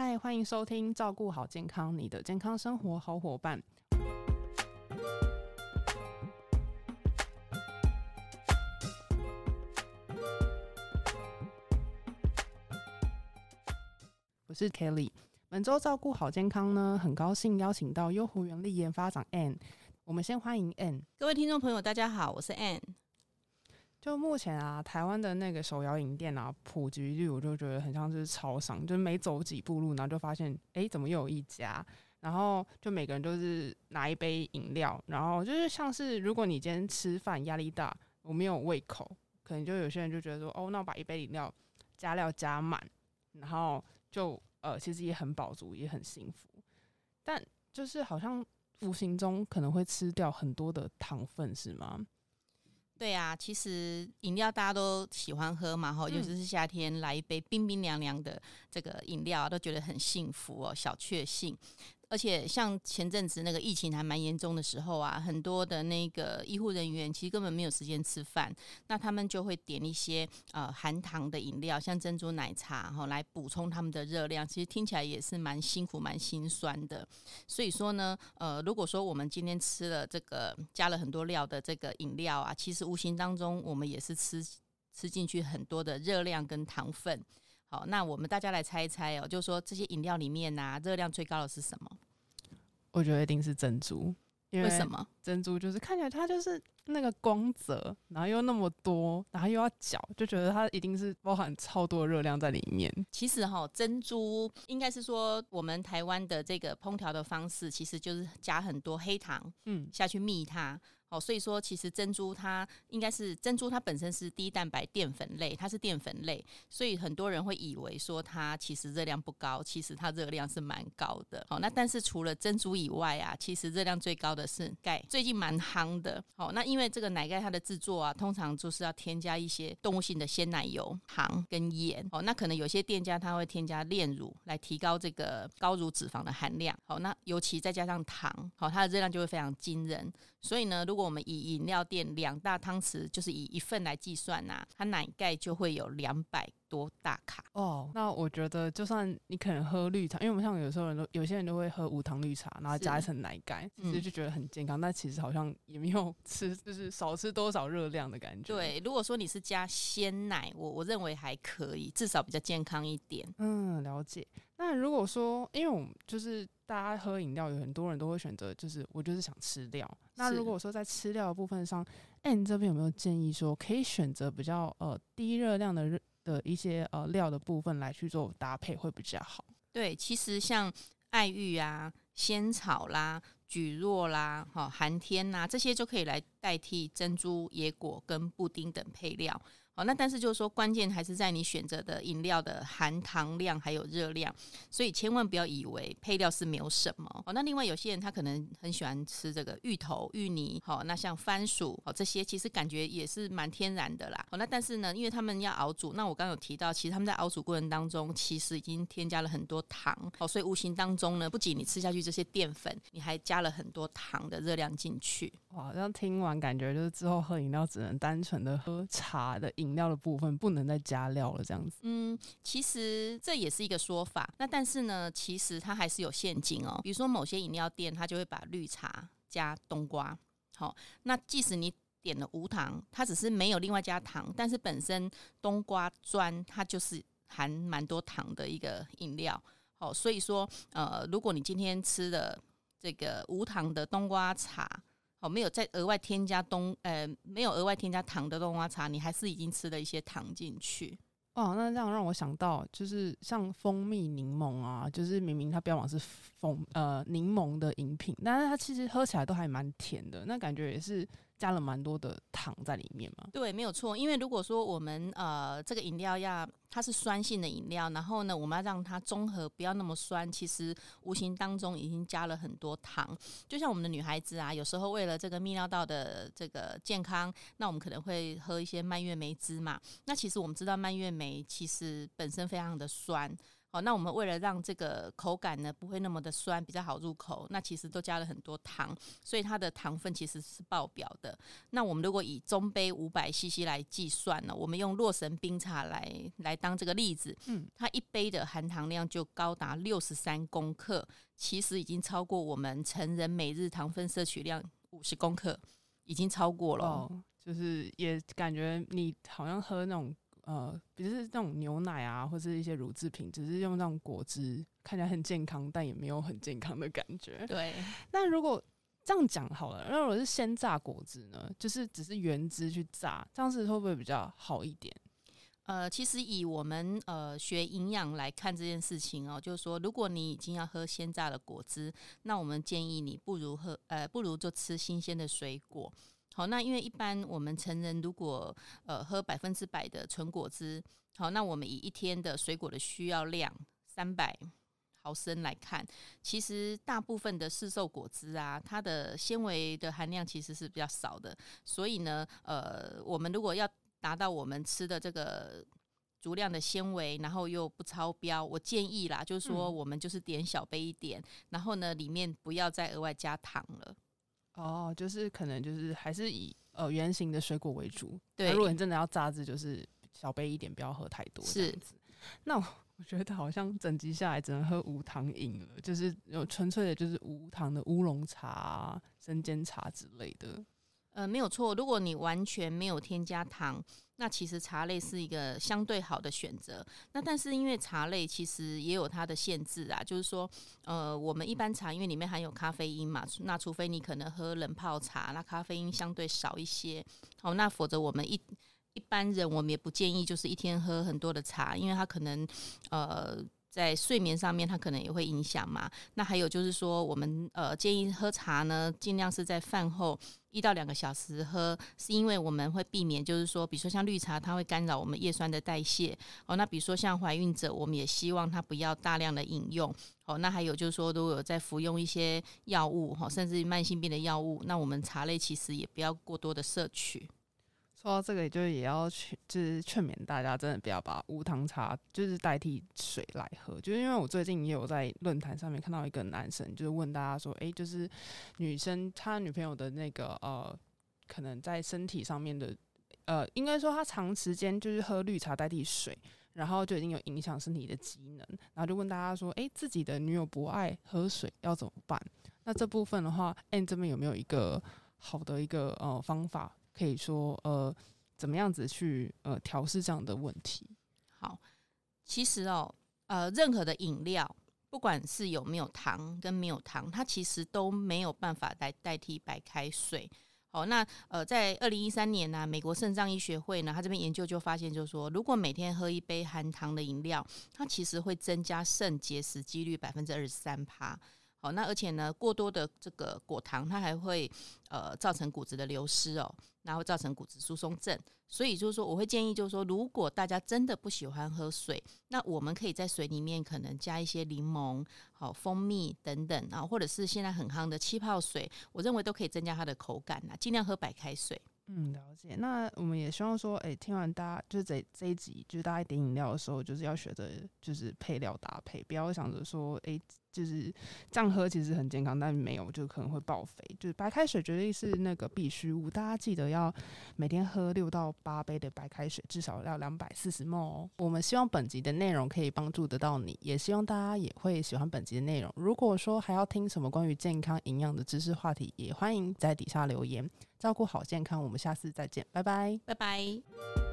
嗨，欢迎收听《照顾好健康》，你的健康生活好伙伴。我是 Kelly。本周照顾好健康呢，很高兴邀请到优活原力研发长 Ann。我们先欢迎 Ann。各位听众朋友，大家好，我是 Ann。就目前啊，台湾的那个手摇饮店啊，普及率我就觉得很像是超商，就是每走几步路，然后就发现，哎，怎么又有一家？然后就每个人都是拿一杯饮料，然后就是像是如果你今天吃饭压力大，我没有胃口，可能就有些人就觉得说，哦，那我把一杯饮料加料加满，然后就呃，其实也很饱足，也很幸福，但就是好像无形中可能会吃掉很多的糖分，是吗？对啊，其实饮料大家都喜欢喝嘛，哈，尤其是夏天来一杯冰冰凉凉的这个饮料，都觉得很幸福哦，小确幸。而且像前阵子那个疫情还蛮严重的时候啊，很多的那个医护人员其实根本没有时间吃饭，那他们就会点一些呃含糖的饮料，像珍珠奶茶哈，来补充他们的热量。其实听起来也是蛮辛苦、蛮心酸的。所以说呢，呃，如果说我们今天吃了这个加了很多料的这个饮料啊，其实无形当中我们也是吃吃进去很多的热量跟糖分。好，那我们大家来猜一猜哦，就是说这些饮料里面呐，热量最高的是什么？我觉得一定是珍珠，为什么？珍珠就是看起来它就是那个光泽，然后又那么多，然后又要搅，就觉得它一定是包含超多热量在里面。其实哈，珍珠应该是说我们台湾的这个烹调的方式，其实就是加很多黑糖，嗯，下去蜜它。哦，所以说其实珍珠它应该是珍珠，它本身是低蛋白淀粉类，它是淀粉类，所以很多人会以为说它其实热量不高，其实它热量是蛮高的。好，那但是除了珍珠以外啊，其实热量最高的是钙，最近蛮夯的。好，那因为这个奶钙它的制作啊，通常就是要添加一些动物性的鲜奶油、糖跟盐。哦，那可能有些店家他会添加炼乳来提高这个高乳脂肪的含量。好，那尤其再加上糖，好，它的热量就会非常惊人。所以呢，如我们以饮料店两大汤匙，就是以一份来计算呐，它奶盖就会有两百多大卡哦。那我觉得，就算你可能喝绿茶，因为我们像有时候人都有些人都会喝无糖绿茶，然后加一层奶盖，其实就觉得很健康。但其实好像也没有吃，就是少吃多少热量的感觉。对，如果说你是加鲜奶，我我认为还可以，至少比较健康一点。嗯，了解。那如果说，因为我们就是大家喝饮料，有很多人都会选择，就是我就是想吃料。那如果说在吃料的部分上，哎，你这边有没有建议说可以选择比较呃低热量的热的一些呃料的部分来去做搭配会比较好？对，其实像爱玉啊、仙草啦、蒟蒻啦、哈寒天呐，这些就可以来代替珍珠、野果跟布丁等配料。哦，那但是就是说，关键还是在你选择的饮料的含糖量还有热量，所以千万不要以为配料是没有什么。哦，那另外有些人他可能很喜欢吃这个芋头、芋泥，好，那像番薯，哦，这些其实感觉也是蛮天然的啦。哦，那但是呢，因为他们要熬煮，那我刚刚有提到，其实他们在熬煮过程当中，其实已经添加了很多糖，哦，所以无形当中呢，不仅你吃下去这些淀粉，你还加了很多糖的热量进去。哇，这样听完感觉就是之后喝饮料只能单纯的喝茶的饮。料的部分不能再加料了，这样子。嗯，其实这也是一个说法。那但是呢，其实它还是有陷阱哦。比如说某些饮料店，它就会把绿茶加冬瓜。好，那即使你点了无糖，它只是没有另外加糖，但是本身冬瓜砖它就是含蛮多糖的一个饮料。好，所以说呃，如果你今天吃的这个无糖的冬瓜茶。哦，没有再额外添加冬呃，没有额外添加糖的冬瓜茶，你还是已经吃了一些糖进去。哦，那这样让我想到，就是像蜂蜜柠檬啊，就是明明它标榜是蜂呃柠檬的饮品，但是它其实喝起来都还蛮甜的，那感觉也是。加了蛮多的糖在里面嘛？对，没有错。因为如果说我们呃这个饮料要它是酸性的饮料，然后呢我们要让它中和不要那么酸，其实无形当中已经加了很多糖。就像我们的女孩子啊，有时候为了这个泌尿道的这个健康，那我们可能会喝一些蔓越莓汁嘛。那其实我们知道蔓越莓其实本身非常的酸。好，那我们为了让这个口感呢不会那么的酸，比较好入口，那其实都加了很多糖，所以它的糖分其实是爆表的。那我们如果以中杯五百 CC 来计算呢，我们用洛神冰茶来来当这个例子，嗯，它一杯的含糖量就高达六十三公克，其实已经超过我们成人每日糖分摄取量五十公克，已经超过了。哦就是也感觉你好像喝那种。呃，比如是那种牛奶啊，或者一些乳制品，只是用那种果汁，看起来很健康，但也没有很健康的感觉。对。那如果这样讲好了，那如果是鲜榨果汁呢？就是只是原汁去榨，这样子会不会比较好一点？呃，其实以我们呃学营养来看这件事情哦，就是说，如果你已经要喝鲜榨的果汁，那我们建议你不如喝呃，不如就吃新鲜的水果。好，那因为一般我们成人如果呃喝百分之百的纯果汁，好，那我们以一天的水果的需要量三百毫升来看，其实大部分的市售果汁啊，它的纤维的含量其实是比较少的，所以呢，呃，我们如果要达到我们吃的这个足量的纤维，然后又不超标，我建议啦，就是说我们就是点小杯一点，然后呢，里面不要再额外加糖了。哦，就是可能就是还是以呃圆形的水果为主。对，如果你真的要榨汁，就是小杯一点，不要喝太多。是。那我觉得好像整集下来只能喝无糖饮了，就是有纯粹的，就是无糖的乌龙茶、生煎茶之类的。呃，没有错。如果你完全没有添加糖。那其实茶类是一个相对好的选择。那但是因为茶类其实也有它的限制啊，就是说，呃，我们一般茶因为里面含有咖啡因嘛，那除非你可能喝冷泡茶，那咖啡因相对少一些。好，那否则我们一一般人我们也不建议就是一天喝很多的茶，因为它可能呃在睡眠上面它可能也会影响嘛。那还有就是说，我们呃建议喝茶呢，尽量是在饭后。一到两个小时喝，是因为我们会避免，就是说，比如说像绿茶，它会干扰我们叶酸的代谢。哦，那比如说像怀孕者，我们也希望它不要大量的饮用。哦，那还有就是说，如果有在服用一些药物，哈，甚至慢性病的药物，那我们茶类其实也不要过多的摄取。说到这个，就也要劝，就是劝勉大家，真的不要把无糖茶就是代替水来喝。就是因为我最近也有在论坛上面看到一个男生，就是问大家说，哎，就是女生他女朋友的那个呃，可能在身体上面的呃，应该说他长时间就是喝绿茶代替水，然后就已经有影响身体的机能。然后就问大家说，哎，自己的女友不爱喝水要怎么办？那这部分的话，哎，这边有没有一个好的一个呃方法？可以说，呃，怎么样子去呃调试这样的问题？好，其实哦，呃，任何的饮料，不管是有没有糖跟没有糖，它其实都没有办法来代替白开水。好，那呃，在二零一三年呢，美国肾脏医学会呢，他这边研究就发现，就是说，如果每天喝一杯含糖的饮料，它其实会增加肾结石几率百分之二十三趴。好，那而且呢，过多的这个果糖，它还会呃造成骨质的流失哦，然后造成骨质疏松症。所以就是说，我会建议就是说，如果大家真的不喜欢喝水，那我们可以在水里面可能加一些柠檬、好蜂蜜等等啊，或者是现在很夯的气泡水，我认为都可以增加它的口感呐。尽量喝白开水。嗯，了解。那我们也希望说，哎，听完大家就是这这一集，就是大家点饮料的时候，就是要学着就是配料搭配，不要想着说，哎。就是这样喝，其实很健康，但没有就可能会爆肥。就是白开水绝对是那个必须物，大家记得要每天喝六到八杯的白开水，至少要两百四十 ml 哦。我们希望本集的内容可以帮助得到你，也希望大家也会喜欢本集的内容。如果说还要听什么关于健康营养的知识话题，也欢迎在底下留言。照顾好健康，我们下次再见，拜拜，拜拜。